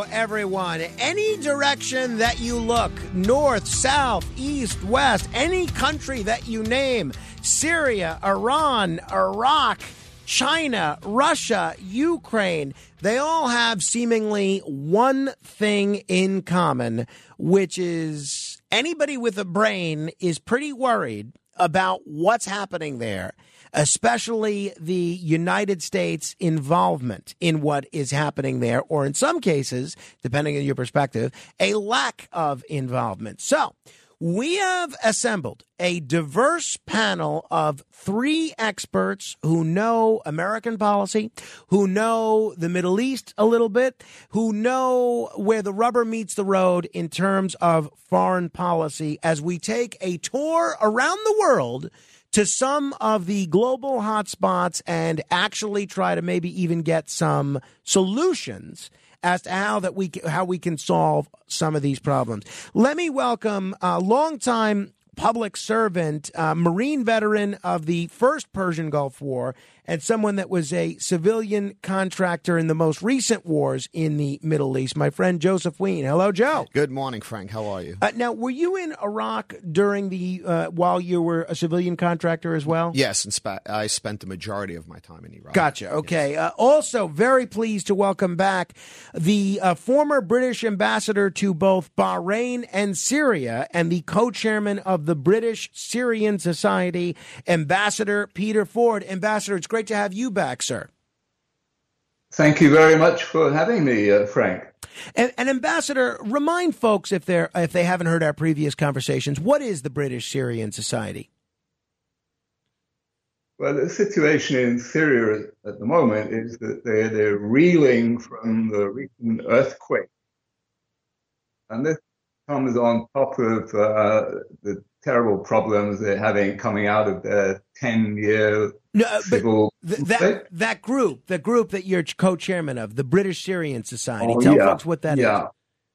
Everyone. Any direction that you look, north, south, east, west, any country that you name, Syria, Iran, Iraq, China, Russia, Ukraine, they all have seemingly one thing in common, which is anybody with a brain is pretty worried about what's happening there especially the United States involvement in what is happening there, or in some cases, depending on your perspective, a lack of involvement. So, we have assembled a diverse panel of three experts who know American policy, who know the Middle East a little bit, who know where the rubber meets the road in terms of foreign policy as we take a tour around the world to some of the global hotspots and actually try to maybe even get some solutions as to how that we how we can solve some of these problems. Let me welcome a longtime public servant, uh, Marine veteran of the first Persian Gulf War, and someone that was a civilian contractor in the most recent wars in the Middle East. My friend Joseph Wein. Hello, Joe. Good morning, Frank. How are you? Uh, now, were you in Iraq during the uh, while you were a civilian contractor as well? Yes, and spa- I spent the majority of my time in Iraq. Gotcha. Okay. Uh, also, very pleased to welcome back the uh, former British ambassador to both Bahrain and Syria, and the co-chairman of the British Syrian Society, Ambassador Peter Ford. Ambassador, it's great to have you back, sir. Thank you very much for having me, uh, Frank. And, and, Ambassador, remind folks if they if they haven't heard our previous conversations, what is the British Syrian Society? Well, the situation in Syria at the moment is that they're, they're reeling from the recent earthquake. And this comes on top of uh, the terrible problems they're having coming out of their 10 year no, uh, civil th- that that group, the group that you're co-chairman of, the British Syrian Society. Oh, Tell yeah. folks what that yeah. is.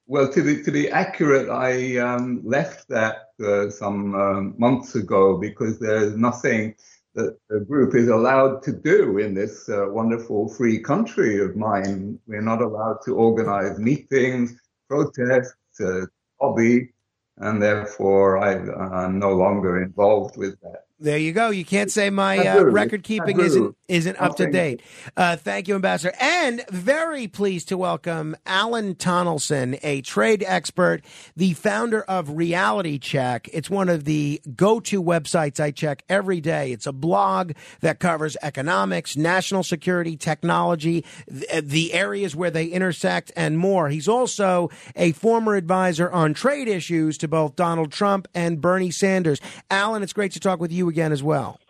Well, to be to be accurate, I um, left that uh, some um, months ago because there's nothing that the group is allowed to do in this uh, wonderful free country of mine. We're not allowed to organize meetings, protests, uh, hobby, and therefore I, uh, I'm no longer involved with that. There you go. You can't say my uh, record keeping isn't isn't up to date. Uh, thank you, Ambassador, and very pleased to welcome Alan Tonelson, a trade expert, the founder of RealityChek. It's one of the go-to websites I check every day. It's a blog that covers economics, national security, technology, the areas where they intersect, and more. He's also a former advisor on trade issues to both Donald Trump and Bernie Sanders. Alan, it's great to talk with you again as well.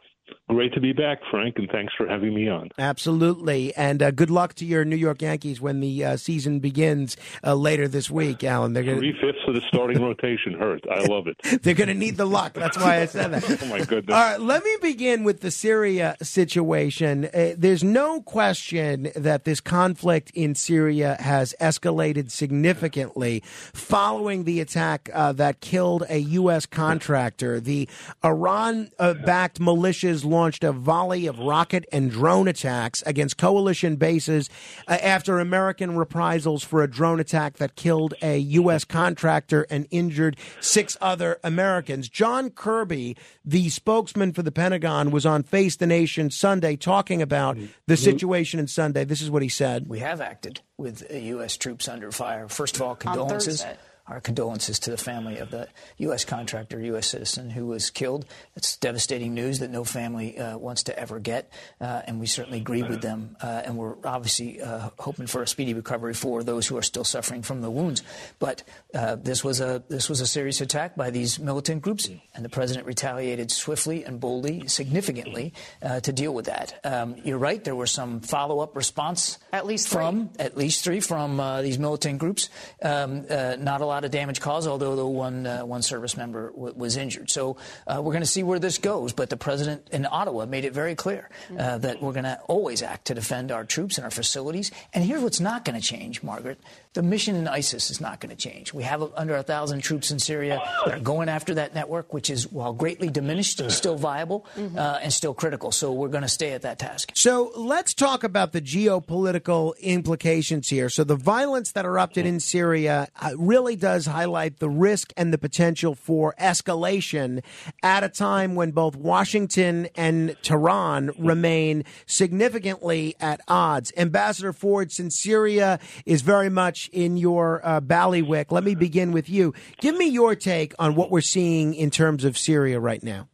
Great to be back, Frank, and thanks for having me on. Absolutely. And uh, good luck to your New York Yankees when the uh, season begins uh, later this week, Alan. They're gonna... Three fifths of the starting rotation hurt. I love it. They're going to need the luck. That's why I said that. oh, my goodness. All right, let me begin with the Syria situation. Uh, there's no question that this conflict in Syria has escalated significantly following the attack uh, that killed a U.S. contractor. The Iran uh, backed militias launched a volley of rocket and drone attacks against coalition bases uh, after American reprisals for a drone attack that killed a U.S. contractor and injured six other Americans. John Kirby, the spokesman for the Pentagon, was on Face the Nation Sunday talking about the mm-hmm. situation in Sunday. This is what he said. We have acted with U.S. troops under fire. First of all, condolences our condolences to the family of the U.S. contractor, U.S. citizen who was killed. It's devastating news that no family uh, wants to ever get, uh, and we certainly agree with them. Uh, and we're obviously uh, hoping for a speedy recovery for those who are still suffering from the wounds. But uh, this was a this was a serious attack by these militant groups, and the president retaliated swiftly and boldly, significantly, uh, to deal with that. Um, you're right. There were some follow-up response at least from at least three from these militant groups. Um, not a lot of damage caused, although the one uh, one service member w- was injured. So uh, we're going to see where this goes. But the president in Ottawa made it very clear uh, that we're going to always act to defend our troops and our facilities. And here's what's not going to change, Margaret. The mission in ISIS is not going to change. We have under a thousand troops in Syria that are going after that network, which is, while greatly diminished, still viable mm-hmm. uh, and still critical. So we're going to stay at that task. So let's talk about the geopolitical implications here. So the violence that erupted in Syria uh, really does highlight the risk and the potential for escalation at a time when both Washington and Tehran remain significantly at odds. Ambassador Ford, since Syria is very much in your uh, bailiwick. Let me begin with you. Give me your take on what we're seeing in terms of Syria right now.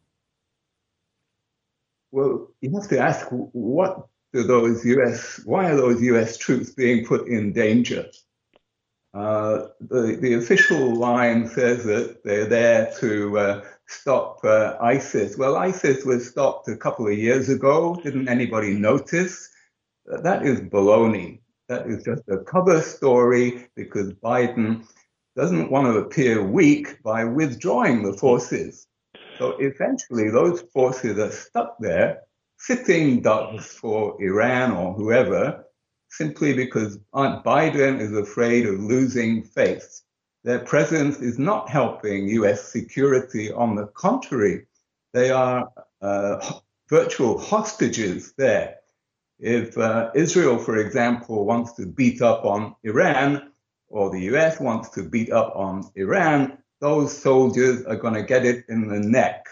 Well, you have to ask what do those U.S. Why are those U.S. troops being put in danger? Uh, the the official line says that they're there to uh, stop uh, ISIS. Well, ISIS was stopped a couple of years ago. Didn't anybody notice? That is baloney. That is just a cover story because Biden doesn't want to appear weak by withdrawing the forces. So essentially, those forces are stuck there, sitting ducks for Iran or whoever, simply because Aunt Biden is afraid of losing face. Their presence is not helping US security. On the contrary, they are uh, virtual hostages there. If uh, Israel, for example, wants to beat up on Iran, or the US wants to beat up on Iran, those soldiers are going to get it in the neck.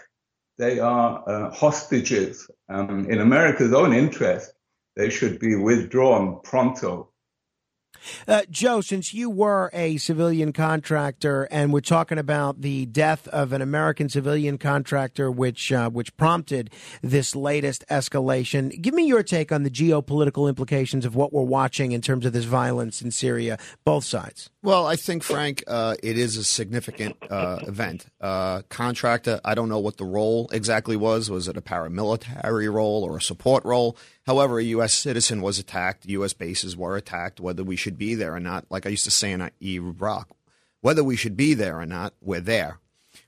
They are uh, hostages. Um, in America's own interest, they should be withdrawn pronto. Uh, Joe, since you were a civilian contractor, and we're talking about the death of an American civilian contractor, which uh, which prompted this latest escalation, give me your take on the geopolitical implications of what we're watching in terms of this violence in Syria, both sides. Well, I think Frank, uh, it is a significant uh, event. Uh, contractor, I don't know what the role exactly was. Was it a paramilitary role or a support role? However, a U.S. citizen was attacked. U.S. bases were attacked. Whether we should be there or not, like I used to say in Iraq, whether we should be there or not, we're there,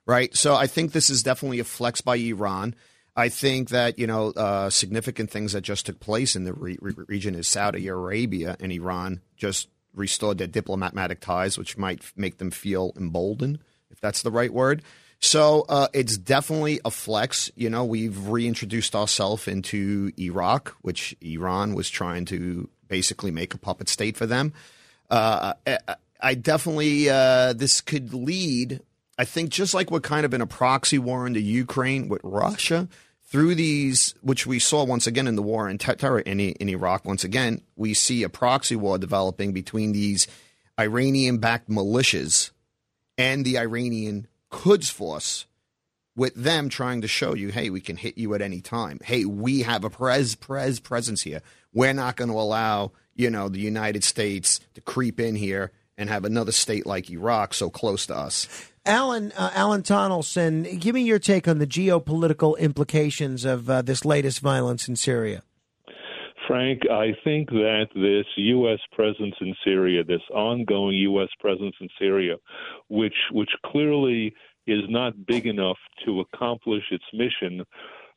right? So I think this is definitely a flex by Iran. I think that you know uh, significant things that just took place in the re- region is Saudi Arabia and Iran just restored their diplomatic ties, which might make them feel emboldened, if that's the right word. So uh, it's definitely a flex. You know, we've reintroduced ourselves into Iraq, which Iran was trying to basically make a puppet state for them. Uh, I definitely, uh, this could lead, I think, just like we're kind of in a proxy war into Ukraine with Russia, through these, which we saw once again in the war in in, in Iraq, once again, we see a proxy war developing between these Iranian backed militias and the Iranian Quds Force with them trying to show you, hey, we can hit you at any time. Hey, we have a pres pres presence here. We're not going to allow you know the United States to creep in here and have another state like Iraq so close to us. Alan uh, Alan Tonelson, give me your take on the geopolitical implications of uh, this latest violence in Syria. Frank, I think that this U.S. presence in Syria, this ongoing U.S. presence in Syria, which which clearly is not big enough to accomplish its mission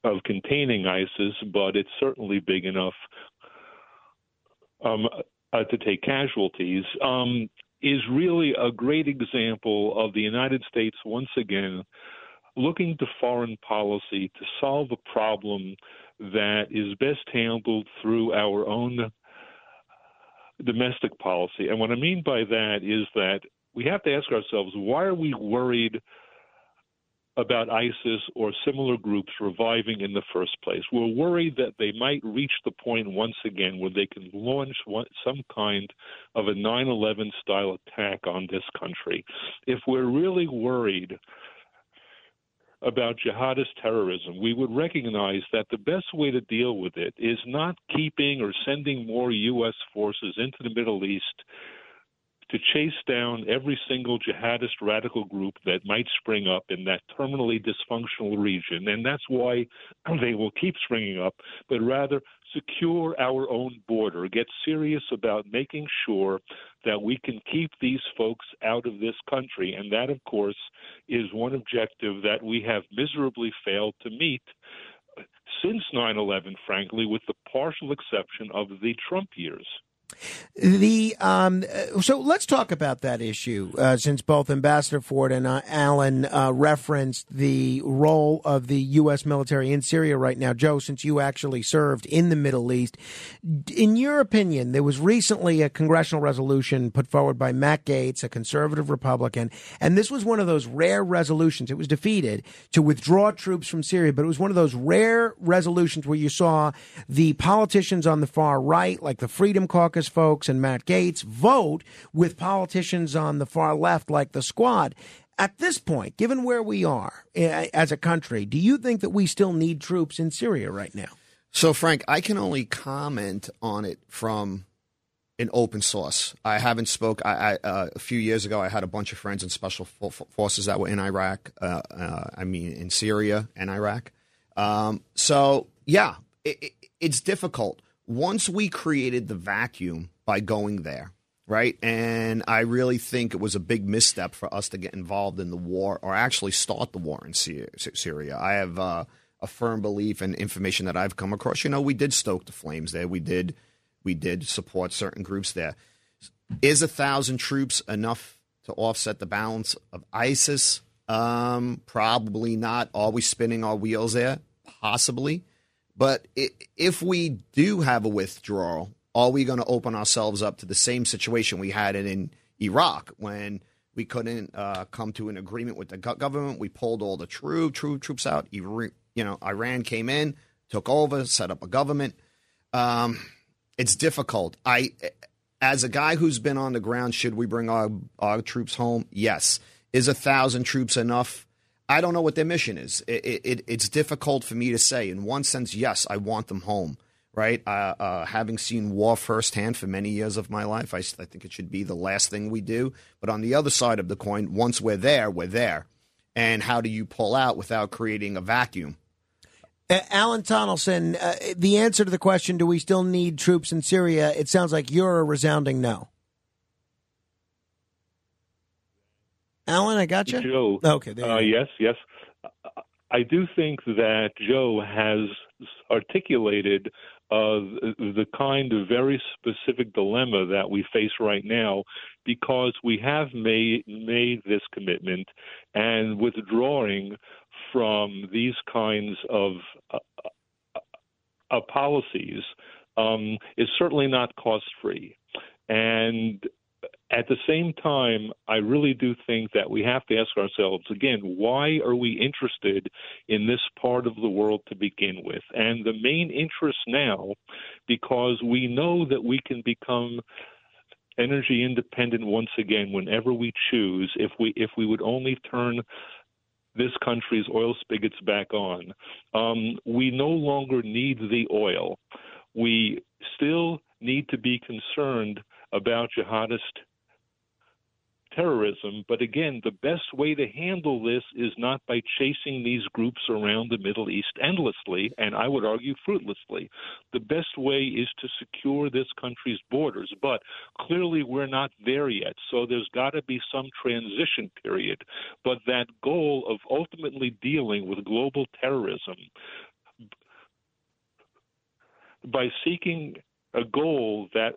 of containing ISIS, but it's certainly big enough um, uh, to take casualties, um, is really a great example of the United States once again looking to foreign policy to solve a problem that is best handled through our own domestic policy. And what I mean by that is that we have to ask ourselves why are we worried about ISIS or similar groups reviving in the first place. We're worried that they might reach the point once again where they can launch some kind of a 9 11 style attack on this country. If we're really worried about jihadist terrorism, we would recognize that the best way to deal with it is not keeping or sending more U.S. forces into the Middle East to chase down every single jihadist radical group that might spring up in that terminally dysfunctional region. And that's why they will keep springing up, but rather secure our own border, get serious about making sure that we can keep these folks out of this country. And that, of course, is one objective that we have miserably failed to meet since 9 11, frankly, with the partial exception of the Trump years. The um, so let's talk about that issue uh, since both Ambassador Ford and uh, Alan uh, referenced the role of the U.S. military in Syria right now. Joe, since you actually served in the Middle East, in your opinion, there was recently a congressional resolution put forward by Matt Gaetz, a conservative Republican, and this was one of those rare resolutions. It was defeated to withdraw troops from Syria, but it was one of those rare resolutions where you saw the politicians on the far right, like the Freedom Caucus folks and Matt Gaetz vote with politicians on the far left like the squad. At this point, given where we are eh, as a country, do you think that we still need troops in Syria right now? So, Frank, I can only comment on it from an open source. I haven't spoke. I, I uh, a few years ago, I had a bunch of friends in special forces that were in Iraq. Uh, uh, I mean, in Syria and Iraq. Um, so, yeah, it, it, it's difficult once we created the vacuum by going there, right? And I really think it was a big misstep for us to get involved in the war or actually start the war in Syria. I have uh, a firm belief and information that I've come across. You know, we did stoke the flames there. We did, we did support certain groups there. Is a thousand troops enough to offset the balance of ISIS? Um, probably not. Are we spinning our wheels there? Possibly. But if we do have a withdrawal, are we going to open ourselves up to the same situation we had in Iraq when we couldn't uh, come to an agreement with the government? We pulled all the true true troops out. You know, Iran came in, took over, set up a government. Um, it's difficult. I, as a guy who's been on the ground, should we bring our, our troops home? Yes. Is a thousand troops enough? I don't know what their mission is. It, it, it's difficult for me to say. In one sense, yes, I want them home. Right, uh, uh, having seen war firsthand for many years of my life, I, I think it should be the last thing we do. But on the other side of the coin, once we're there, we're there. And how do you pull out without creating a vacuum? Alan Tonelson, uh, the answer to the question, do we still need troops in Syria? It sounds like you're a resounding no. Alan, I got you. Joe. Okay. Uh, yes, yes. I do think that Joe has articulated uh, the kind of very specific dilemma that we face right now because we have made made this commitment and withdrawing from these kinds of uh, uh, policies um, is certainly not cost free. And at the same time, I really do think that we have to ask ourselves again, why are we interested in this part of the world to begin with? And the main interest now, because we know that we can become energy independent once again whenever we choose if we if we would only turn this country's oil spigots back on. Um, we no longer need the oil. We still need to be concerned about jihadist terrorism. But again, the best way to handle this is not by chasing these groups around the Middle East endlessly, and I would argue fruitlessly. The best way is to secure this country's borders. But clearly, we're not there yet. So there's got to be some transition period. But that goal of ultimately dealing with global terrorism by seeking a goal that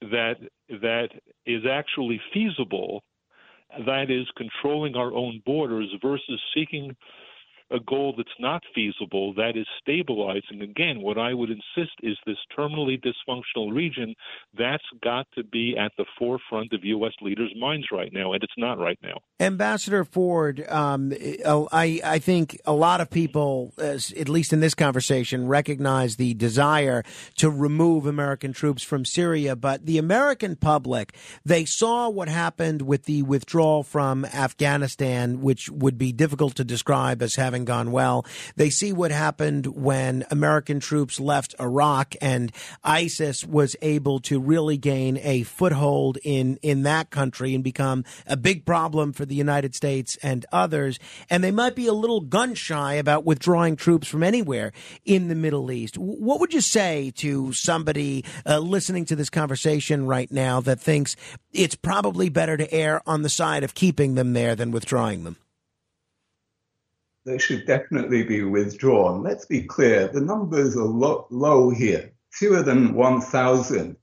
that that is actually feasible that is controlling our own borders versus seeking a goal that's not feasible, that is stabilizing. Again, what I would insist is this terminally dysfunctional region, that's got to be at the forefront of U.S. leaders' minds right now, and it's not right now. Ambassador Ford, um, I, I think a lot of people, at least in this conversation, recognize the desire to remove American troops from Syria, but the American public, they saw what happened with the withdrawal from Afghanistan, which would be difficult to describe as having gone well. They see what happened when American troops left Iraq and ISIS was able to really gain a foothold in, in that country and become a big problem for the United States and others. And they might be a little gun shy about withdrawing troops from anywhere in the Middle East. What would you say to somebody uh, listening to this conversation right now that thinks it's probably better to err on the side of keeping them there than withdrawing them? They should definitely be withdrawn. Let's be clear the numbers are lo- low here, fewer than 1,000.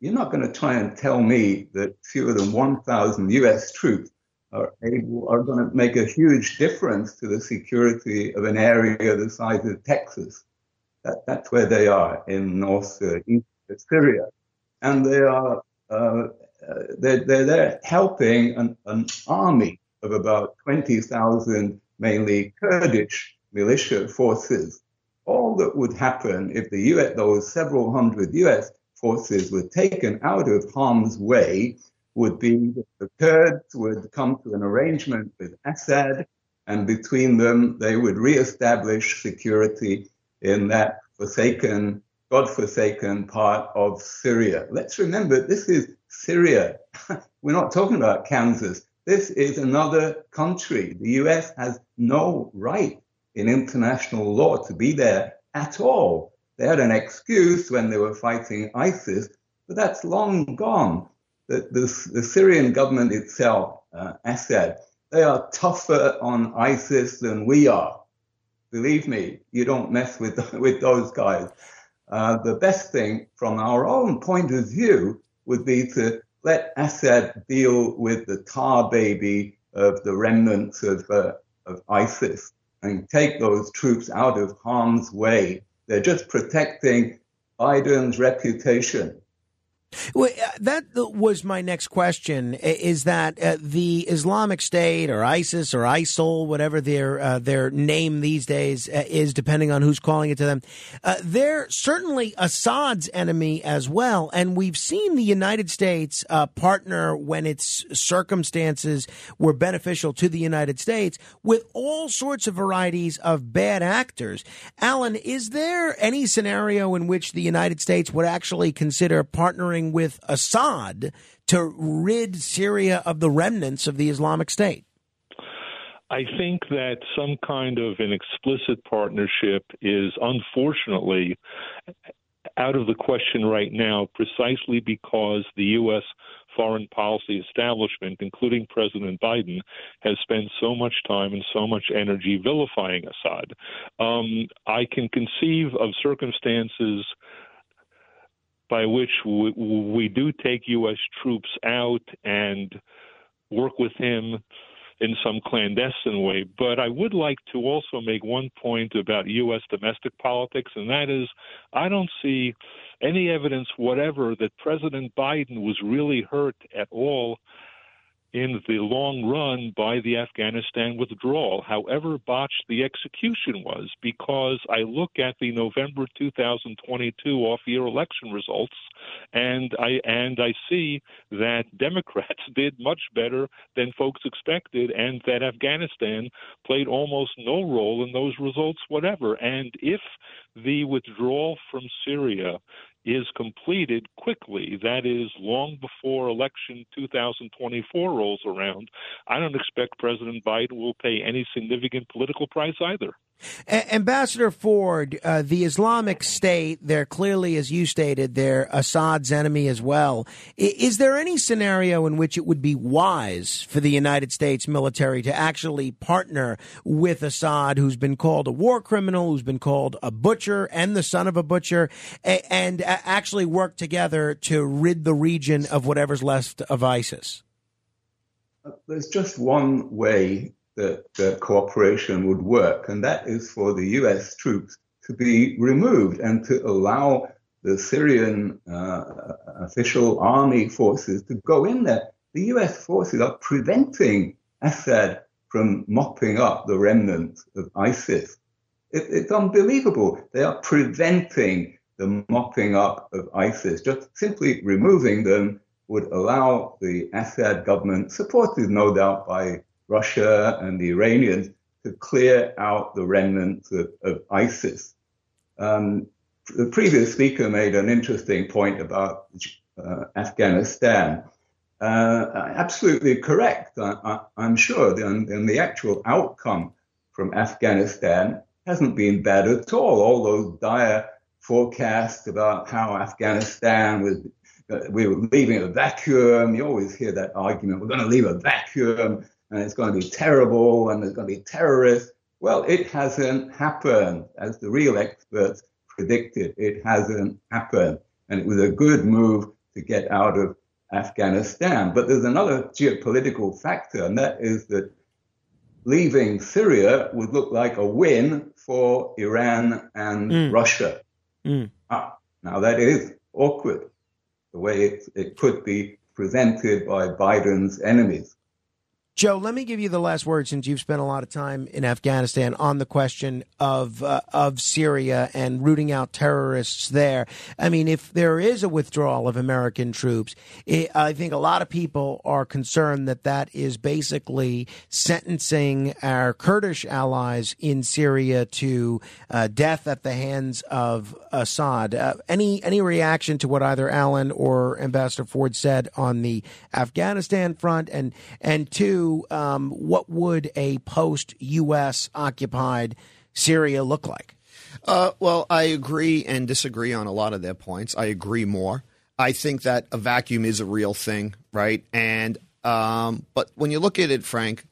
You're not going to try and tell me that fewer than 1,000 US troops are able, are going to make a huge difference to the security of an area the size of Texas. That, that's where they are in north uh, east Syria, and they are uh, uh, they're, they're there helping an, an army of about 20,000 mainly Kurdish militia forces. All that would happen if the US, those several hundred US forces were taken out of harm's way would be that the Kurds would come to an arrangement with Assad, and between them they would reestablish security in that forsaken, God-forsaken part of Syria. Let's remember this is Syria. We're not talking about Kansas. This is another country. The US has no right in international law to be there at all. They had an excuse when they were fighting ISIS, but that's long gone. The, the, the Syrian government itself, uh, Assad, they are tougher on ISIS than we are. Believe me, you don't mess with, with those guys. Uh, the best thing from our own point of view would be to let Assad deal with the tar baby of the remnants of, uh, of ISIS and take those troops out of harm's way. They're just protecting Biden's reputation. Well, uh, that was my next question. Is that uh, the Islamic State or ISIS or ISIL, whatever their uh, their name these days uh, is, depending on who's calling it to them, uh, they're certainly Assad's enemy as well. And we've seen the United States uh, partner when its circumstances were beneficial to the United States with all sorts of varieties of bad actors. Alan, is there any scenario in which the United States would actually consider partnering? Partnering with Assad to rid Syria of the remnants of the Islamic State? I think that some kind of an explicit partnership is unfortunately out of the question right now precisely because the U.S. foreign policy establishment, including President Biden, has spent so much time and so much energy vilifying Assad. Um, I can conceive of circumstances by which we, we do take U.S. troops out and work with him in some clandestine way. But I would like to also make one point about U.S. domestic politics, and that is I don't see any evidence whatever that President Biden was really hurt at all in the long run by the Afghanistan withdrawal, however botched the execution was, because I look at the November 2022 off-year election results, and I and I see that Democrats did much better than folks expected, and that Afghanistan played almost no role in those results whatever. And if the withdrawal from Syria is completed quickly, that is, long before election 2024 rolls around, I don't expect President Biden will pay any significant political price either. A- Ambassador Ford, uh, the Islamic State, they're clearly, as you stated, they're Assad's enemy as well. I- is there any scenario in which it would be wise for the United States military to actually partner with Assad, who's been called a war criminal, who's been called a butcher and the son of a butcher, a- and a- actually work together to rid the region of whatever's left of ISIS? There's just one way that, that cooperation would work, and that is for the U.S. troops to be removed and to allow the Syrian uh, official army forces to go in there. The US forces are preventing Assad from mopping up the remnants of ISIS. It, it's unbelievable. They are preventing the mopping up of ISIS. Just simply removing them would allow the Assad government, supported no doubt by Russia and the Iranians, to clear out the remnants of, of ISIS. Um, the previous speaker made an interesting point about uh, Afghanistan. Uh, absolutely correct, I, am sure. And, and the actual outcome from Afghanistan hasn't been bad at all. All those dire forecasts about how Afghanistan was, uh, we were leaving a vacuum. You always hear that argument. We're going to leave a vacuum and it's going to be terrible and there's going to be terrorists. Well, it hasn't happened, as the real experts predicted. It hasn't happened. And it was a good move to get out of Afghanistan. But there's another geopolitical factor, and that is that leaving Syria would look like a win for Iran and mm. Russia. Mm. Ah, now, that is awkward, the way it, it could be presented by Biden's enemies. Joe, let me give you the last word since you've spent a lot of time in Afghanistan on the question of uh, of Syria and rooting out terrorists there. I mean, if there is a withdrawal of American troops, it, I think a lot of people are concerned that that is basically sentencing our Kurdish allies in Syria to uh, death at the hands of Assad. Uh, any any reaction to what either Alan or Ambassador Ford said on the Afghanistan front, and and two um, what would a post U.S. occupied Syria look like? Uh, well, I agree and disagree on a lot of their points. I agree more. I think that a vacuum is a real thing, right? And um, but when you look at it, Frank,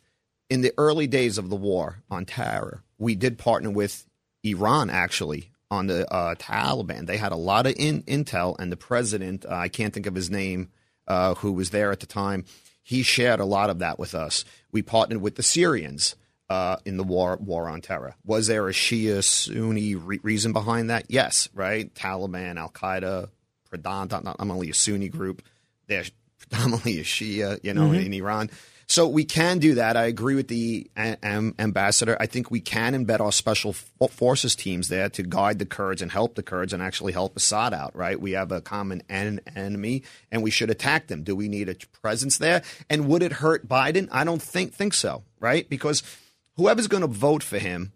in the early days of the war on terror, we did partner with Iran actually on the uh, Taliban. They had a lot of in- intel, and the president, uh, I can't think of his name, uh, who was there at the time, he shared a lot of that with us. We partnered with the Syrians uh, in the war war on terror. Was there a Shia Sunni re- reason behind that? Yes, right. Taliban, Al Qaeda, predominantly a Sunni group. They're predominantly a Shia, you know, mm-hmm. in Iran. So we can do that. I agree with the uh, ambassador. I think we can embed our special forces teams there to guide the Kurds and help the Kurds and actually help Assad out, right? We have a common en- enemy and we should attack them. Do we need a presence there? And would it hurt Biden? I don't think think so, right? Because whoever's going to vote for him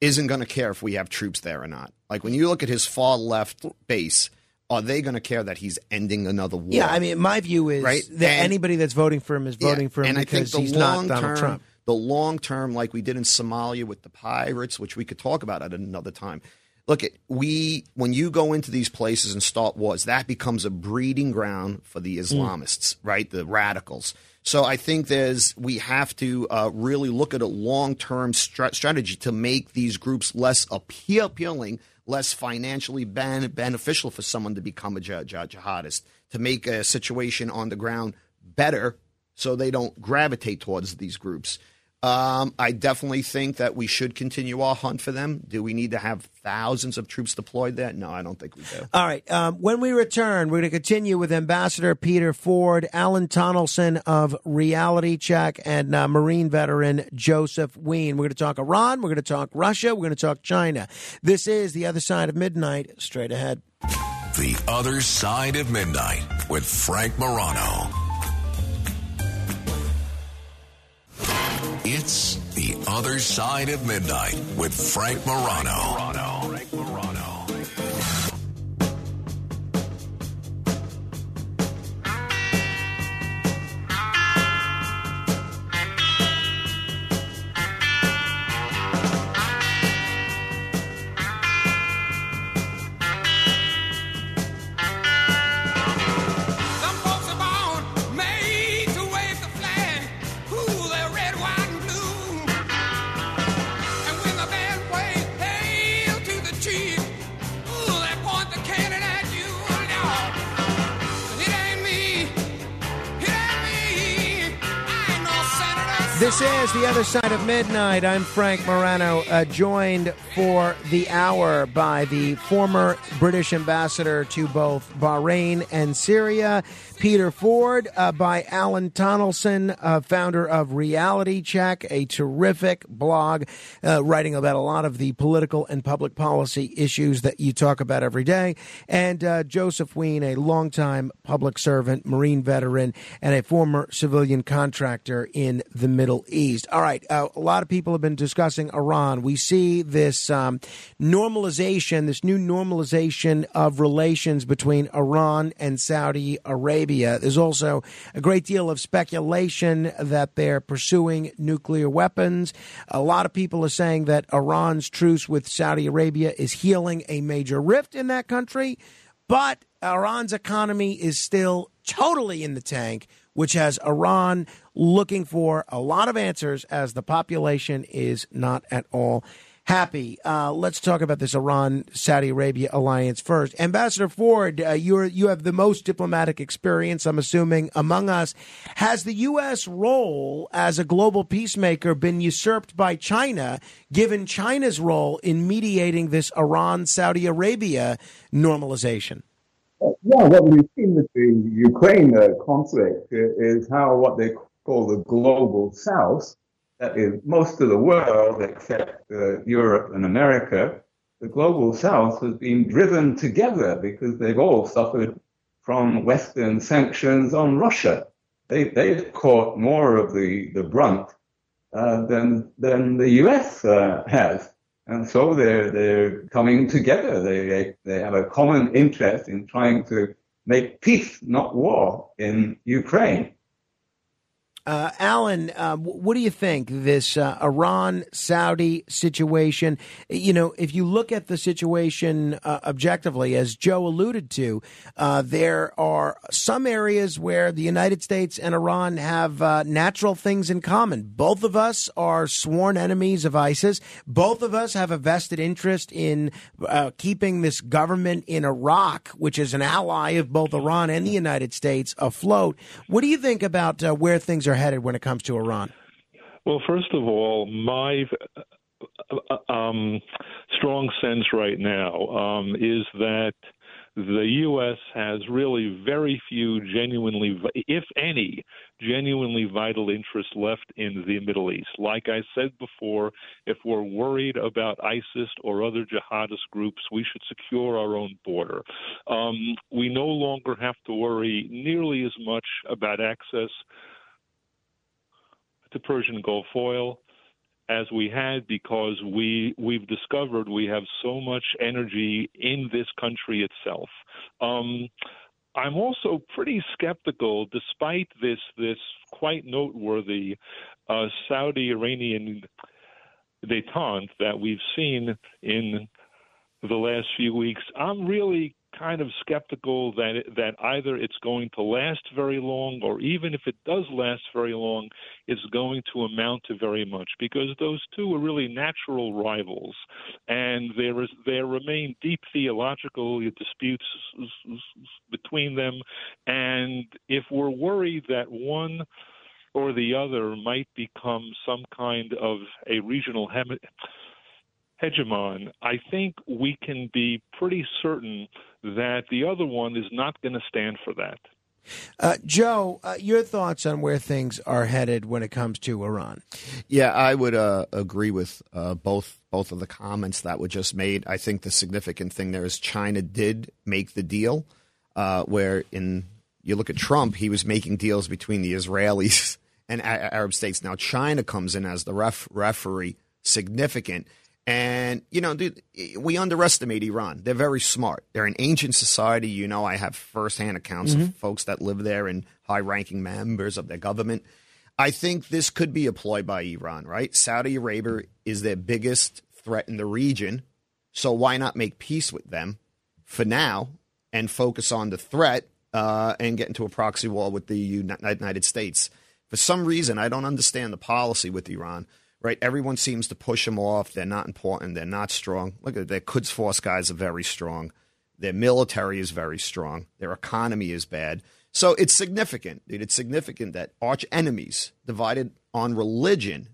isn't going to care if we have troops there or not. Like when you look at his far left base, are they going to care that he's ending another war? Yeah, I mean, my view is right? that and, anybody that's voting for him is voting yeah, for him because he's not Donald term, Trump. The long term, like we did in Somalia with the pirates, which we could talk about at another time. Look, at we when you go into these places and start wars, that becomes a breeding ground for the Islamists, mm. right? The radicals. So I think there's we have to uh, really look at a long term strategy to make these groups less appeal- appealing less financially ben- beneficial for someone to become a jihadist, to make a situation on the ground better so they don't gravitate towards these groups. Um, I definitely think that we should continue our hunt for them. Do we need to have thousands of troops deployed there? No, I don't think we do. All right. Um, when we return, we're going to continue with Ambassador Peter Ford, Alan Tonelson of RealityChek, and uh, Marine veteran Joseph Wein. We're going to talk Iran. We're going to talk Russia. We're going to talk China. This is The Other Side of Midnight. Straight ahead. The Other Side of Midnight with Frank Morano. Other Side of Midnight with Frank Morano. Morano. This is The Other Side of Midnight. I'm Frank Morano, uh, joined for the hour by the former British ambassador to both Bahrain and Syria, Peter Ford, uh, by Alan Tonelson, uh, founder of RealityChek, a terrific blog uh, writing about a lot of the political and public policy issues that you talk about every day, and uh, Joseph Wein, a longtime public servant, Marine veteran, and a former civilian contractor in the Middle East. All right, uh, a lot of people have been discussing Iran. We see this um, normalization, this new normalization of relations between Iran and Saudi Arabia. There's also a great deal of speculation that they're pursuing nuclear weapons. A lot of people are saying that Iran's truce with Saudi Arabia is healing a major rift in that country, but Iran's economy is still totally in the tank, which has Iran looking for a lot of answers as the population is not at all happy. Uh, let's talk about this Iran Saudi Arabia alliance first. Ambassador Ford, uh, you you have the most diplomatic experience, I'm assuming, among us. Has the U.S. role as a global peacemaker been usurped by China, given China's role in mediating this Iran Saudi Arabia normalization? Uh, yeah, what we've seen with the Ukraine uh, conflict is how what they call the global south, that is most of the world except uh, Europe and America, the global south has been driven together because they've all suffered from Western sanctions on Russia. They, they've caught more of the, the brunt uh, than, than the US uh, has. And so they're, they're coming together. They, they have a common interest in trying to make peace, not war, in Ukraine. Uh, Alan, uh, what do you think this uh, Iran Saudi situation? You know, if you look at the situation uh, objectively, as Joe alluded to, uh, there are some areas where the United States and Iran have uh, natural things in common. Both of us are sworn enemies of ISIS. Both of us have a vested interest in keeping this government in Iraq, which is an ally of both Iran and the United States, afloat. What do you think about where things are headed when it comes to Iran? Well, first of all, my uh, um, strong sense right now um, is that the U.S. has really very few genuinely, if any, genuinely vital interests left in the Middle East. Like I said before, if we're worried about ISIS or other jihadist groups, we should secure our own border. Um, we no longer have to worry nearly as much about access to Persian Gulf oil as we had because we we've discovered we have so much energy in this country itself. Um, I'm also pretty skeptical, despite this this quite noteworthy uh, Saudi Iranian detente that we've seen in the last few weeks. I'm really kind of skeptical that it, that either it's going to last very long, or even if it does last very long, it's going to amount to very much because those two are really natural rivals, and there is there remain deep theological disputes between them, and if we're worried that one or the other might become some kind of a regional hem- hegemon, I think we can be pretty certain that the other one is not going to stand for that. Uh, Joe, uh, your thoughts on where things are headed when it comes to Iran? Yeah, I would uh, agree with uh, both both of the comments that were just made. I think the significant thing there is China did make the deal, uh, where in you look at Trump, he was making deals between the Israelis and Arab states. Now China comes in as the ref, referee, significant. And, you know, dude, we underestimate Iran. They're very smart. They're an ancient society. You know, I have firsthand accounts mm-hmm. of folks that live there and high ranking members of their government. I think this could be a ploy by Iran, right? Saudi Arabia is their biggest threat in the region. So why not make peace with them for now and focus on the threat uh, and get into a proxy war with the United States? For some reason, I don't understand the policy with Iran right? Everyone seems to push them off. They're not important. They're not strong. Look at their Quds Force guys are very strong. Their military is very strong. Their economy is bad. So it's significant. It's significant that arch enemies divided on religion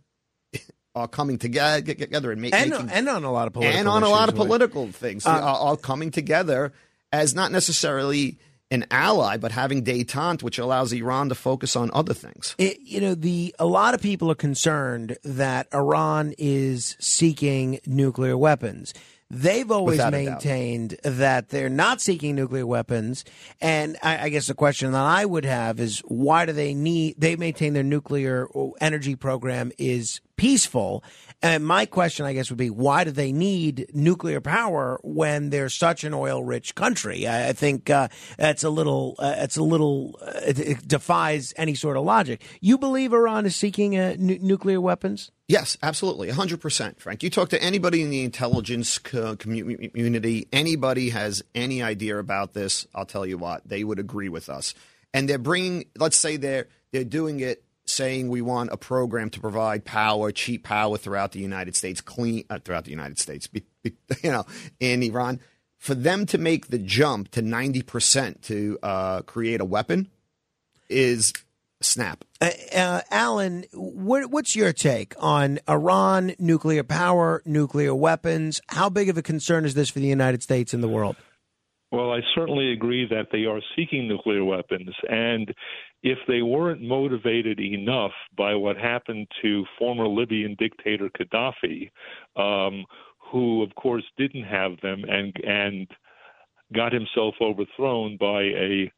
are coming together and, and, making and on a lot of political and on a lot of political things uh, are, are coming together as not necessarily an ally, but having détente, which allows Iran to focus on other things. It, you know, the a lot of people are concerned that Iran is seeking nuclear weapons. They've always Without maintained that they're not seeking nuclear weapons, and I, I, guess the question that I would have is why do they need? They maintain their nuclear energy program is peaceful, and my question, I guess, would be why do they need nuclear power when they're such an oil-rich country? I, I think uh, that's a little, uh, it's a little, uh, it, it, defies any sort of logic. You believe Iran is seeking uh, n- nuclear weapons? Yes, absolutely, hundred percent, Frank. You talk to anybody in the intelligence community, anybody has any idea about this, I'll tell you what, they would agree with us. And they're bringing, let's say they're they're doing it saying we want a program to provide power, cheap power throughout the United States, clean uh, throughout the United States, be, be, you know, in Iran, for them to make the jump to ninety percent to uh, create a weapon is snap. Uh, uh, Alan, what, what's your take on Iran, nuclear power, nuclear weapons? How big of a concern is this for the United States and the world? Well, I certainly agree that they are seeking nuclear weapons. And if they weren't motivated enough by what happened to former Libyan dictator Gaddafi, um, who, of course, didn't have them and, and got himself overthrown by a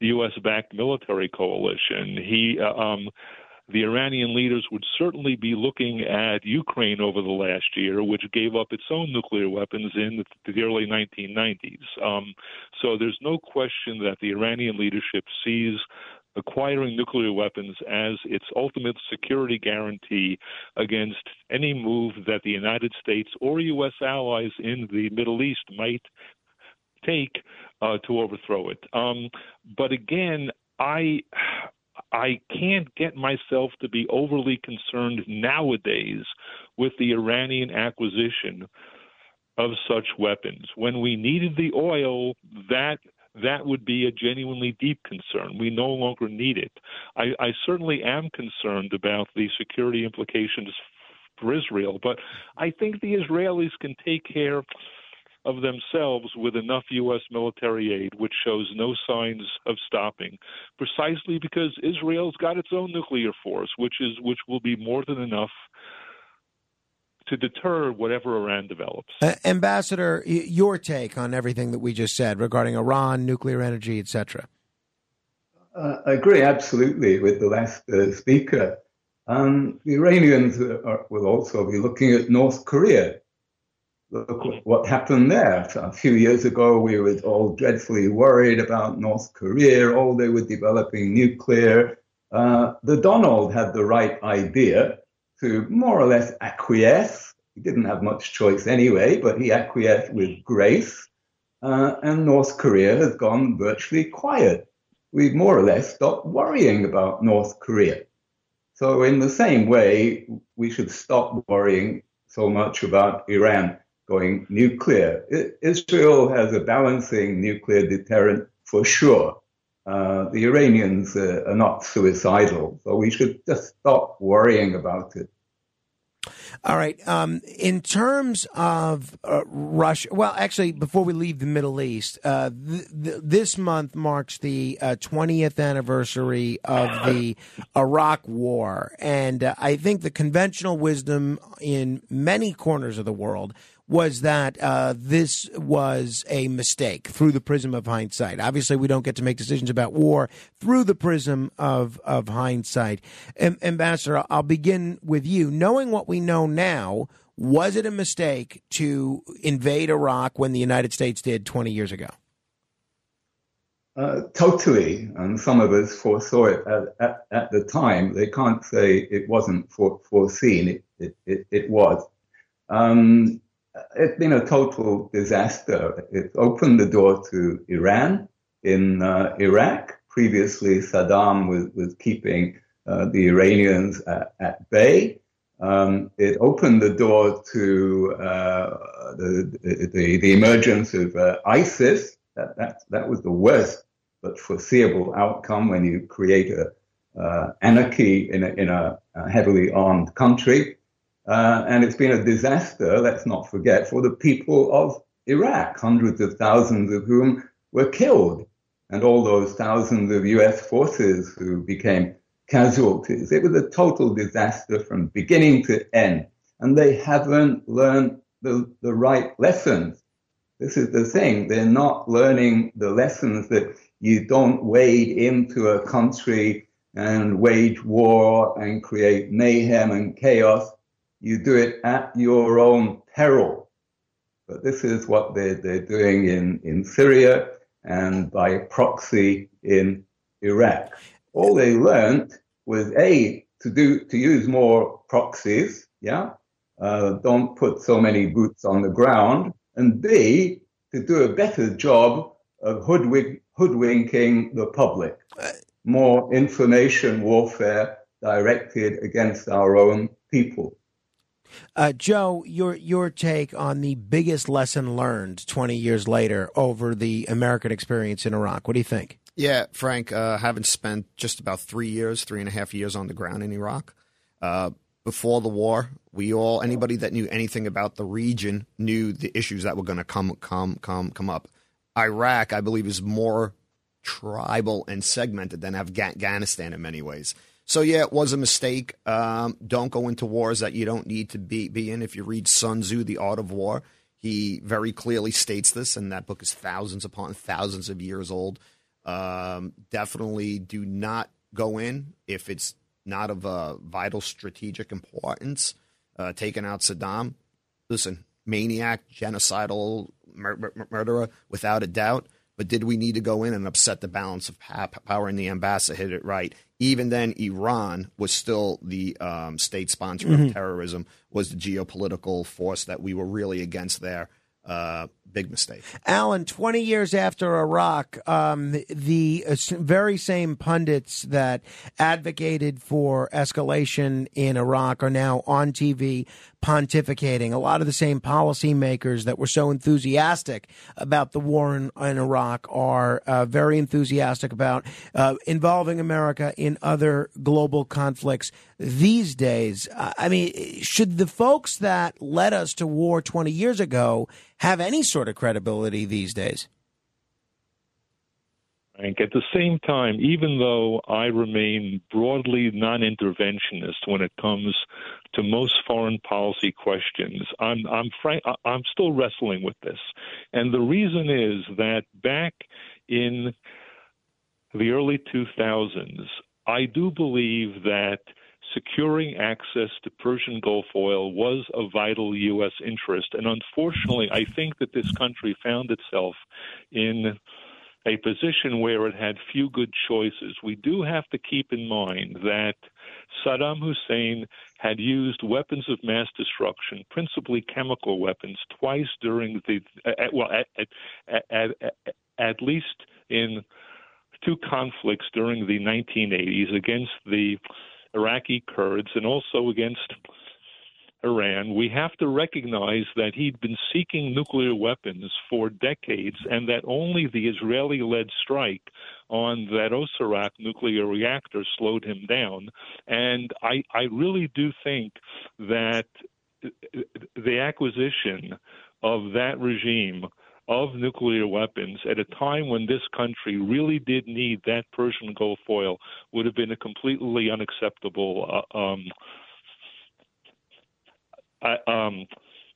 U.S. backed military coalition, he. Uh, um, the Iranian leaders would certainly be looking at Ukraine over the last year, which gave up its own nuclear weapons in the, early 1990s. Um, so there's no question that the Iranian leadership sees acquiring nuclear weapons as its ultimate security guarantee against any move that the United States or U.S. allies in the Middle East might take uh, to overthrow it. Um, but again, I I can't get myself to be overly concerned nowadays with the Iranian acquisition of such weapons. When we needed the oil, that that would be a genuinely deep concern. We no longer need it. I, I certainly am concerned about the security implications for Israel, but I think the Israelis can take care of themselves with enough U.S. military aid, which shows no signs of stopping, precisely because Israel's got its own nuclear force, which is which will be more than enough to deter whatever Iran develops. Uh, Ambassador, your take on everything that we just said regarding Iran, nuclear energy, etc. Uh, I agree absolutely with the last uh, speaker. Um, the Iranians are, will also be looking at North Korea Look what happened there. A few years ago, we were all dreadfully worried about North Korea. Oh, they were developing nuclear. Uh, the Donald had the right idea to more or less acquiesce. He didn't have much choice anyway, but he acquiesced with grace. Uh, and North Korea has gone virtually quiet. We've more or less stopped worrying about North Korea. So, in the same way, we should stop worrying so much about Iran going nuclear. Israel has a balancing nuclear deterrent for sure. Uh, the Iranians uh, are not suicidal, so we should just stop worrying about it. All right. Um, in terms of uh, Russia, well, actually, before we leave the Middle East, uh, th- th- this month marks the uh, 20th anniversary of the Iraq War. And uh, I think the conventional wisdom in many corners of the world was that uh, this was a mistake through the prism of hindsight. Obviously, we don't get to make decisions about war through the prism of, of hindsight. Ambassador, I'll begin with you. Knowing what we know now, was it a mistake to invade Iraq when the United States did 20 years ago? Uh, totally, and some of us foresaw it at, at, at, the time. They can't say it wasn't for, foreseen. It, it, it, it was. Um, it's been a total disaster. It opened the door to Iran in uh, Iraq. Previously, Saddam was, was keeping uh, the Iranians at, at bay. Um, it opened the door to uh, the, the, the, emergence of uh, ISIS. That, that, that was the worst but foreseeable outcome when you create a uh, anarchy in a, in a uh, heavily armed country. Uh, and it's been a disaster, let's not forget, for the people of Iraq, hundreds of thousands of whom were killed, and all those thousands of US forces who became casualties. It was a total disaster from beginning to end. And they haven't learned the, the right lessons. This is the thing. They're not learning the lessons that you don't wade into a country and wage war and create mayhem and chaos. You do it at your own peril. But this is what they're, they're doing in, in Syria and by proxy in Iraq. All they learned was A, to do, to use more proxies. Yeah. Uh, don't put so many boots on the ground. And B, to do a better job of hoodwink, hoodwinking the public. More information warfare directed against our own people. Uh, Joe, your your take on the biggest lesson learned 20 years later over the American experience in Iraq. What do you think? Yeah, Frank, uh, having spent just about three years, three and a half years on the ground in Iraq, uh, before the war, we all anybody that knew anything about the region knew the issues that were going to come come come come up. Iraq, I believe, is more tribal and segmented than Afghanistan in many ways. So yeah, it was a mistake. Um, don't go into wars that you don't need to be be in. If you read Sun Tzu, The Art of War, he very clearly states this, and that book is thousands upon thousands of years old. Um, definitely do not go in if it's not of a vital strategic importance. Uh, taking out Saddam, listen, maniac, genocidal mur- mur- murderer, without a doubt. But did we need to go in and upset the balance of power? And the ambassador hit it right. Even then, Iran was still the um, state sponsor mm-hmm. of terrorism, was the geopolitical force that we were really against there. Uh, big mistake. Alan, 20 years after Iraq, um, the uh, very same pundits that advocated for escalation in Iraq are now on TV pontificating. A lot of the same policymakers that were so enthusiastic about the war in, in Iraq are uh, very enthusiastic about uh, involving America in other global conflicts these days. I mean, should the folks that led us to war 20 years ago have any sort of credibility these days? Frank. At the same time, even though I remain broadly non interventionist when it comes to most foreign policy questions, I'm, I'm, frank, I'm still wrestling with this. And the reason is that back in the early 2000s, I do believe that securing access to Persian Gulf oil was a vital U.S. interest. And unfortunately, I think that this country found itself in a position where it had few good choices. We do have to keep in mind that Saddam Hussein had used weapons of mass destruction, principally chemical weapons, twice during the uh, well, at, at, at, at least in two conflicts during the 1980s against the Iraqi Kurds and also against Iran, we have to recognize that he'd been seeking nuclear weapons for decades and that only the Israeli led strike on that Osirak nuclear reactor slowed him down. And I, I really do think that the acquisition of that regime of nuclear weapons at a time when this country really did need that Persian Gulf oil would have been a completely unacceptable uh, um, um,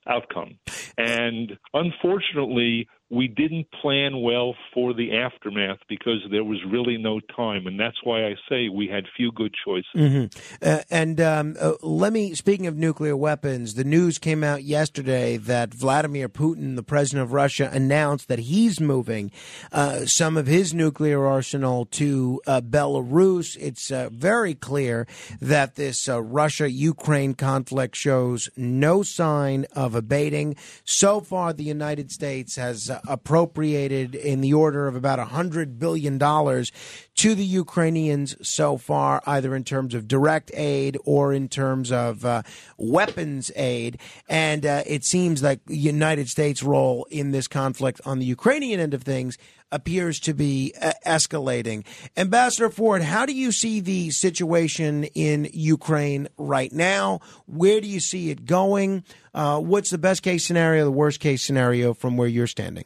outcome. And unfortunately, we didn't plan well for the aftermath because there was really no time, and that's why I say we had few good choices. Mm-hmm. Uh, and um, uh, let me, speaking of nuclear weapons, the news came out yesterday that Vladimir Putin, the president of Russia, announced that he's moving uh, some of his nuclear arsenal to uh, Belarus. It's uh, very clear that this uh, Russia-Ukraine conflict shows no sign of abating. So far, the United States has appropriated in the order of about $100 billion to the Ukrainians so far, either in terms of direct aid or in terms of uh, weapons aid. And uh, it seems like the United States' role in this conflict on the Ukrainian end of things appears to be uh, escalating. Ambassador Ford, how do you see the situation in Ukraine right now? Where do you see it going? Uh, what's the best case scenario, the worst case scenario from where you're standing?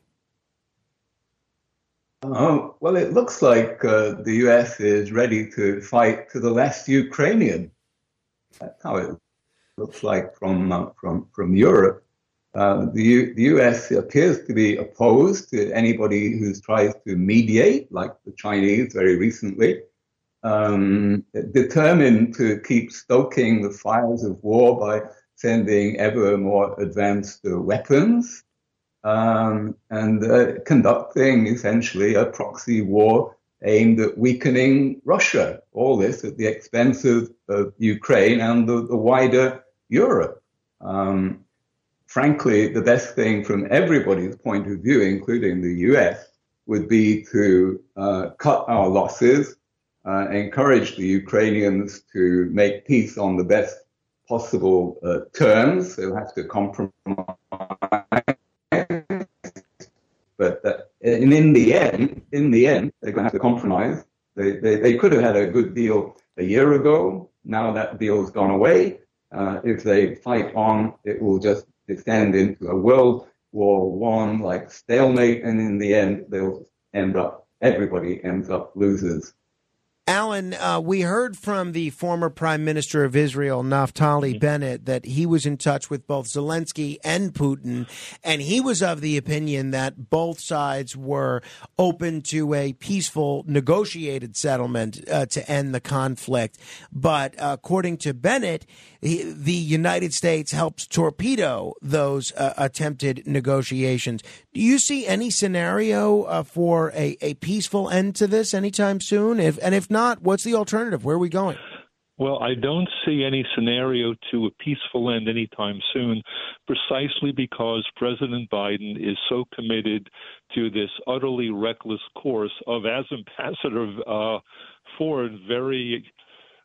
Uh, well, it looks like uh, the U.S. is ready to fight to the last Ukrainian. That's how it looks like from uh, from from Europe. Uh, the, U- the U.S. appears to be opposed to anybody who tries to mediate, like the Chinese very recently. Um, determined to keep stoking the fires of war by sending ever more advanced weapons um, and uh, conducting essentially a proxy war aimed at weakening Russia. All this at the expense of, of Ukraine and the, the wider Europe. Um, frankly, the best thing from everybody's point of view, including the US, would be to uh, cut our losses, uh, encourage the Ukrainians to make peace on the best possible uh, terms. They'll have to compromise but uh, in, in the end, in the end, they're going to have to compromise. They, they, they could have had a good deal a year ago. Now that deal's gone away. Uh, if they fight on, it will just extend into a World War One like stalemate, and in the end, they'll end up. Everybody ends up losers. Alan, uh, we heard from the former Prime Minister of Israel, Naftali mm-hmm. Bennett, that he was in touch with both Zelensky and Putin, and he was of the opinion that both sides were open to a peaceful, negotiated settlement uh, to end the conflict. But uh, according to Bennett, he, the United States helps torpedo those uh, attempted negotiations. Do you see any scenario uh, for a, a peaceful end to this anytime soon? If and if not, what's the alternative? Where are we going? Well, I don't see any scenario to a peaceful end anytime soon, precisely because President Biden is so committed to this utterly reckless course of, as Ambassador uh, Ford very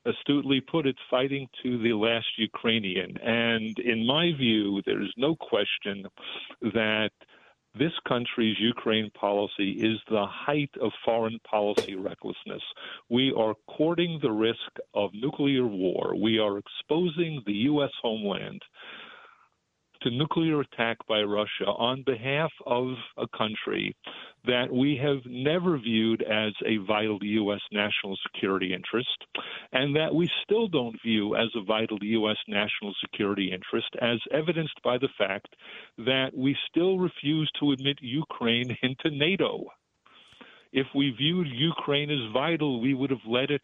astutely put it, fighting to the last Ukrainian. And in my view, there's no question that this country's Ukraine policy is the height of foreign policy recklessness. We are courting the risk of nuclear war. We are exposing the U.S. homeland to nuclear attack by Russia on behalf of a country that we have never viewed as a vital U.S. national security interest, and that we still don't view as a vital U.S. national security interest, as evidenced by the fact that we still refuse to admit Ukraine into NATO. If we viewed Ukraine as vital, we would have let it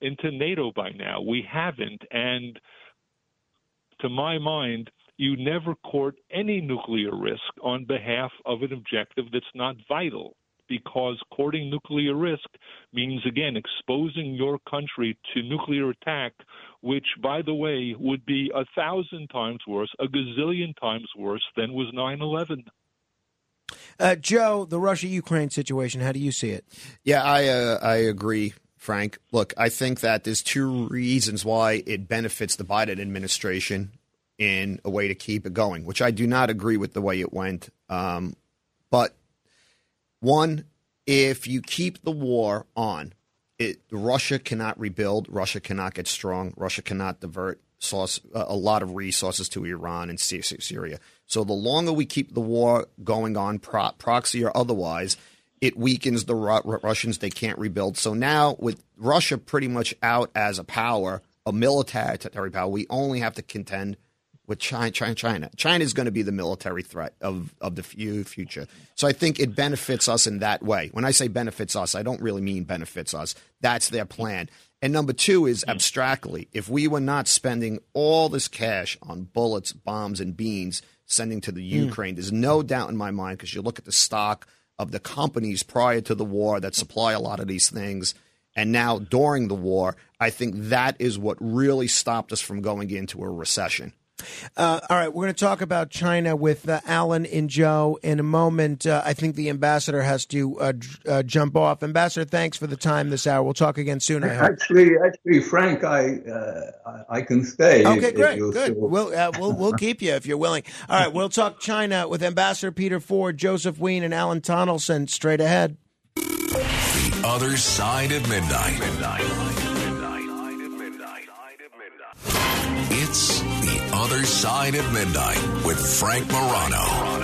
into NATO by now. We haven't, and to my mind, you never court any nuclear risk on behalf of an objective that's not vital because courting nuclear risk means, again, exposing your country to nuclear attack, which, by the way, would be a thousand times worse, a gazillion times worse than was 9 11. Uh, Joe, the Russia Ukraine situation, how do you see it? Yeah, I, uh, I agree. Frank, look, I think that there's two reasons why it benefits the Biden administration in a way to keep it going, which I do not agree with the way it went. Um, but one, if you keep the war on, it, Russia cannot rebuild. Russia cannot get strong. Russia cannot divert source, a lot of resources to Iran and Syria. So the longer we keep the war going on, pro- proxy or otherwise, it weakens the Ru- Russians. They can't rebuild. So now, with Russia pretty much out as a power, a military power, we only have to contend with China. China, China. China is going to be the military threat of, of the future. So I think it benefits us in that way. When I say benefits us, I don't really mean benefits us. That's their plan. And number two is abstractly, if we were not spending all this cash on bullets, bombs, and beans sending to the mm. Ukraine, there's no doubt in my mind because you look at the stock of the companies prior to the war that supply a lot of these things. And now during the war, I think that is what really stopped us from going into a recession Uh, all right, we're going to talk about China with uh, Alan and Joe in a moment. Uh, I think the ambassador has to uh, uh, jump off. Ambassador, thanks for the time this hour. We'll talk again soon. I hope. Actually, actually, Frank, I uh, I can stay. Okay, if- great, if good. you'll- We'll uh, we'll we'll keep you if you're willing. All right, we'll talk China with Ambassador Peter Ford, Joseph Wein, and Alan Tonelson straight ahead. The other side of midnight. It's other side of midnight with Frank Morano.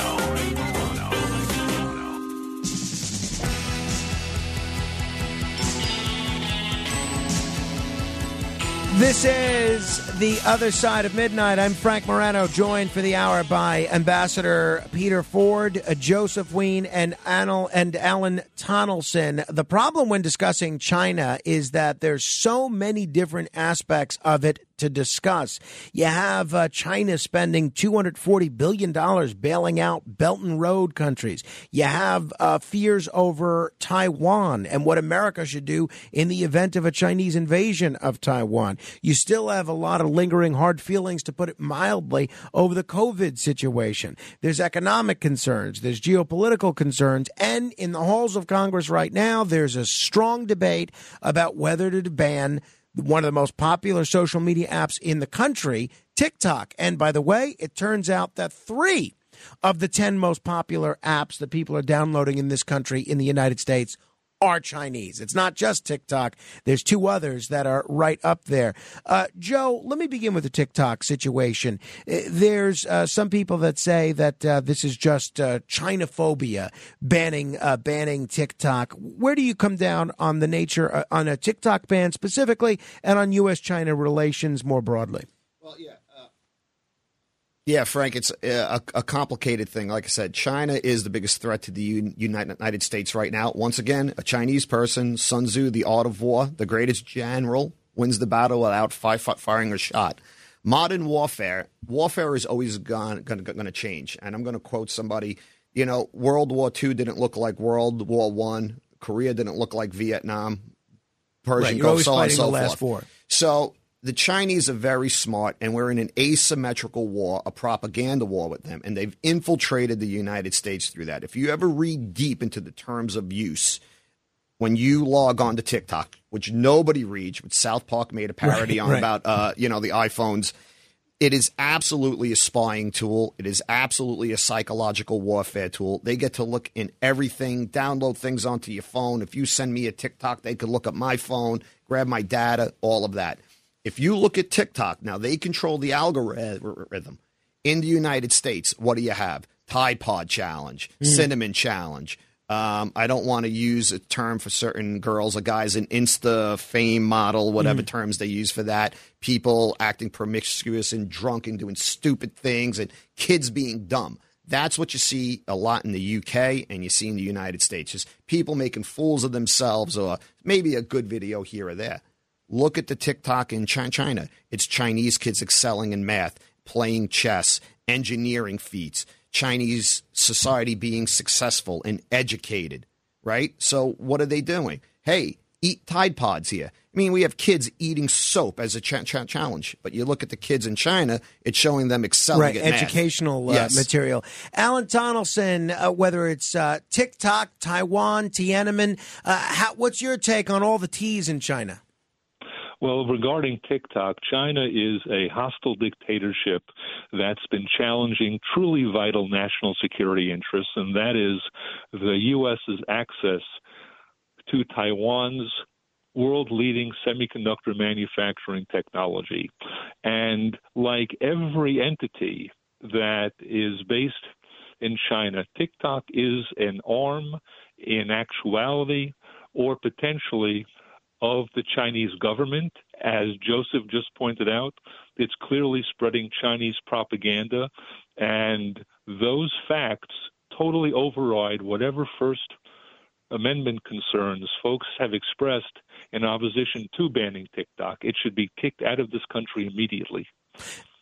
This is The Other Side of Midnight. I'm Frank Morano, joined for the hour by Ambassador Peter Ford, Joseph Wein, and, Anil, and Alan Tonelson. The problem when discussing China is that there's so many different aspects of it to discuss. You have uh, China spending $240 billion bailing out Belt and Road countries. You have uh, fears over Taiwan and what America should do in the event of a Chinese invasion of Taiwan. You still have a lot of lingering hard feelings, to put it mildly, over the COVID situation. There's economic concerns, there's geopolitical concerns, and in the halls of Congress right now, there's a strong debate about whether to ban one of the most popular social media apps in the country, TikTok. And by the way, it turns out that three of the 10 most popular apps that people are downloading in this country in the United States are Chinese. It's not just TikTok. There's two others that are right up there. Uh, Joe, let me begin with the TikTok situation. Uh, There's uh, some people that say that uh, this is just uh, Chinophobia, banning uh, banning TikTok. Where do you come down on the nature uh, on a TikTok ban specifically, and on U.S.-China relations more broadly? Well, yeah, Frank, it's uh, a, a complicated thing. Like I said, China is the biggest threat to the United States right now. Once again, a Chinese person, Sun Tzu, the art of war, the greatest general, wins the battle without fi- fi- firing a shot. Modern warfare, warfare is always going to change. And I'm going to quote somebody. You know, World War II didn't look like World War One. Korea didn't look like Vietnam. Persian Right, you're Gulf, always so on and fighting so the last forth. war. So the Chinese are very smart, and we're in an asymmetrical war, a propaganda war with them, and they've infiltrated the United States through that. If you ever read deep into the terms of use, when you log on to TikTok, which nobody reads, which South Park made a parody Right, on right. about, uh, you know, the iPhones. It is absolutely a spying tool. It is absolutely a psychological warfare tool. They get to look in everything, download things onto your phone. If you send me a TikTok, they could look at my phone, grab my data, all of that. If you look at TikTok, now they control the algorithm in the United States. What do you have? Tide Pod Challenge, Cinnamon Challenge. Um, I don't want to use a term for certain girls or guys, an Insta fame model, whatever terms they use for that. People acting promiscuous and drunk and doing stupid things, and kids being dumb. That's what you see a lot in the UK and you see in the United States. Just people making fools of themselves, or maybe a good video here or there. Look at the TikTok in China. It's Chinese kids excelling in math, playing chess, engineering feats, Chinese society being successful and educated, right? So what are they doing? Hey, eat Tide Pods here. I mean, we have kids eating soap as a cha- cha- challenge, but you look at the kids in China, it's showing them excelling right, at educational uh, Yes. material. Alan Tonelson, uh, whether it's uh, TikTok, Taiwan, Tiananmen, uh, how, what's your take on all the T's in China? Well, regarding TikTok, China is a hostile dictatorship that's been challenging truly vital national security interests, and that is the U.S.'s access to Taiwan's world leading semiconductor manufacturing technology. And like every entity that is based in China, TikTok is an arm in actuality or potentially of the Chinese government. As Joseph just pointed out, it's clearly spreading Chinese propaganda, and those facts totally override whatever First Amendment concerns folks have expressed in opposition to banning TikTok. It should be kicked out of this country immediately.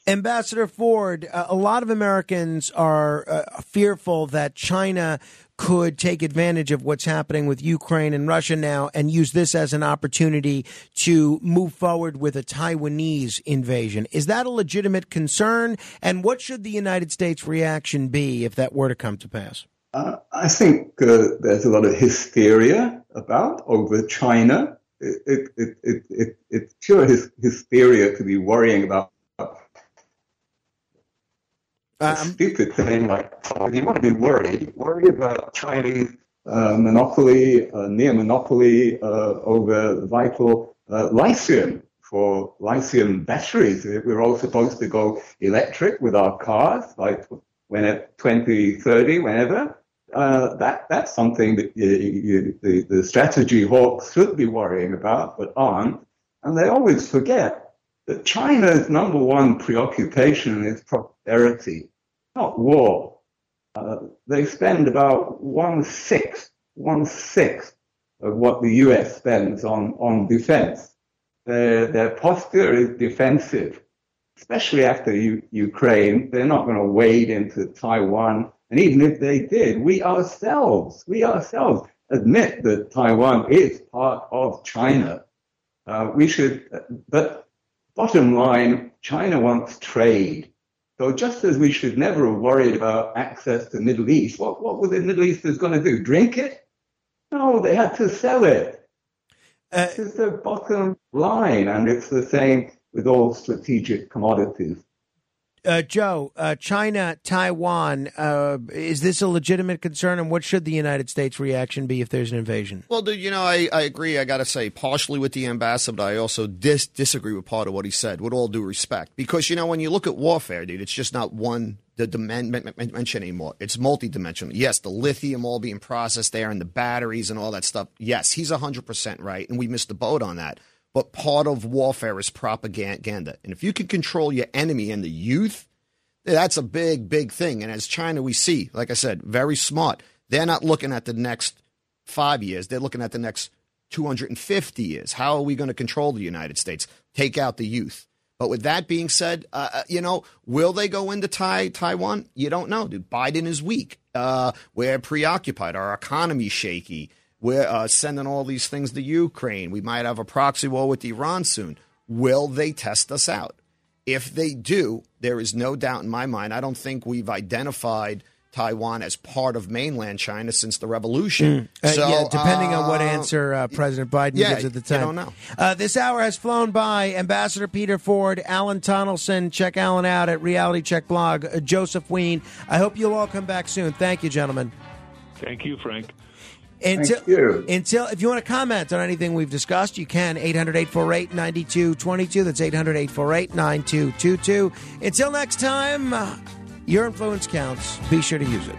Ambassador Ford, uh, a lot of Americans are uh, fearful that China could take advantage of what's happening with Ukraine and Russia now and use this as an opportunity to move forward with a Taiwanese invasion. Is that a legitimate concern? And what should the United States reaction be if that were to come to pass? Uh, I think uh, there's a lot of hysteria about over China. It, it, it, it, it, it's pure hysteria to be worrying about um, stupid thing like, you want to be worried, worry about Chinese uh, monopoly, uh, near monopoly uh, over vital uh, lithium for lithium batteries. We're all supposed to go electric with our cars, like when at 2030, whenever. Uh, that that's something that you, you, the, the strategy hawks should be worrying about, but aren't. And they always forget that China's number one preoccupation is prosperity not war. Uh, they spend about one sixth, one sixth of what the US spends on, on defense. Their, their posture is defensive, especially after U- Ukraine. They're not going to wade into Taiwan. And even if they did, we ourselves, we ourselves admit that Taiwan is part of China. Uh, we should, but bottom line, China wants trade. So just as we should never have worried about access to the Middle East, what, what were the Middle Easters going to do? Drink it? No, they had to sell it. Uh, this is the bottom line, and it's the same with all strategic commodities. Uh, Joe, uh, China, Taiwan, uh, is this a legitimate concern, and what should the United States' reaction be if there's an invasion? Well, dude, you know, I, I agree. I got to say, partially with the ambassador, but I also dis- disagree with part of what he said, with all due respect. Because, you know, when you look at warfare, dude, it's just not one the dimension anymore. It's multidimensional. Yes, the lithium all being processed there and the batteries and all that stuff. Yes, he's 100% right, and we missed the boat on that but part of warfare is propaganda. And if you can control your enemy and the youth, that's a big, big thing. And as China, we see, like I said, very smart. They're not looking at the next five years, they're looking at the next 250 years. How are we going to control the United States? Take out the youth. But with that being said, uh, uh you know, will they go into tai- Taiwan? You don't know, dude. Biden is weak. Uh, we're preoccupied. Our economy's shaky. We're uh, sending all these things to Ukraine. We might have a proxy war with Iran soon. Will they test us out? If they do, there is no doubt in my mind. I don't think we've identified Taiwan as part of mainland China since the revolution. Mm. Uh, so, yeah, depending uh, on what uh, answer uh, President Biden yeah, gives at the time. I don't know. Uh, this hour has flown by. Ambassador Peter Ford, Alan Tonelson. Check Alan out at RealityChek blog. Uh, Joseph Wein. I hope you'll all come back soon. Thank you, gentlemen. Thank you, Frank. Until, Thank you. Until, if you want to comment on anything we've discussed, you can. 800 848 9222. That's 800 848 9222. Until next time, uh, your influence counts. Be sure to use it.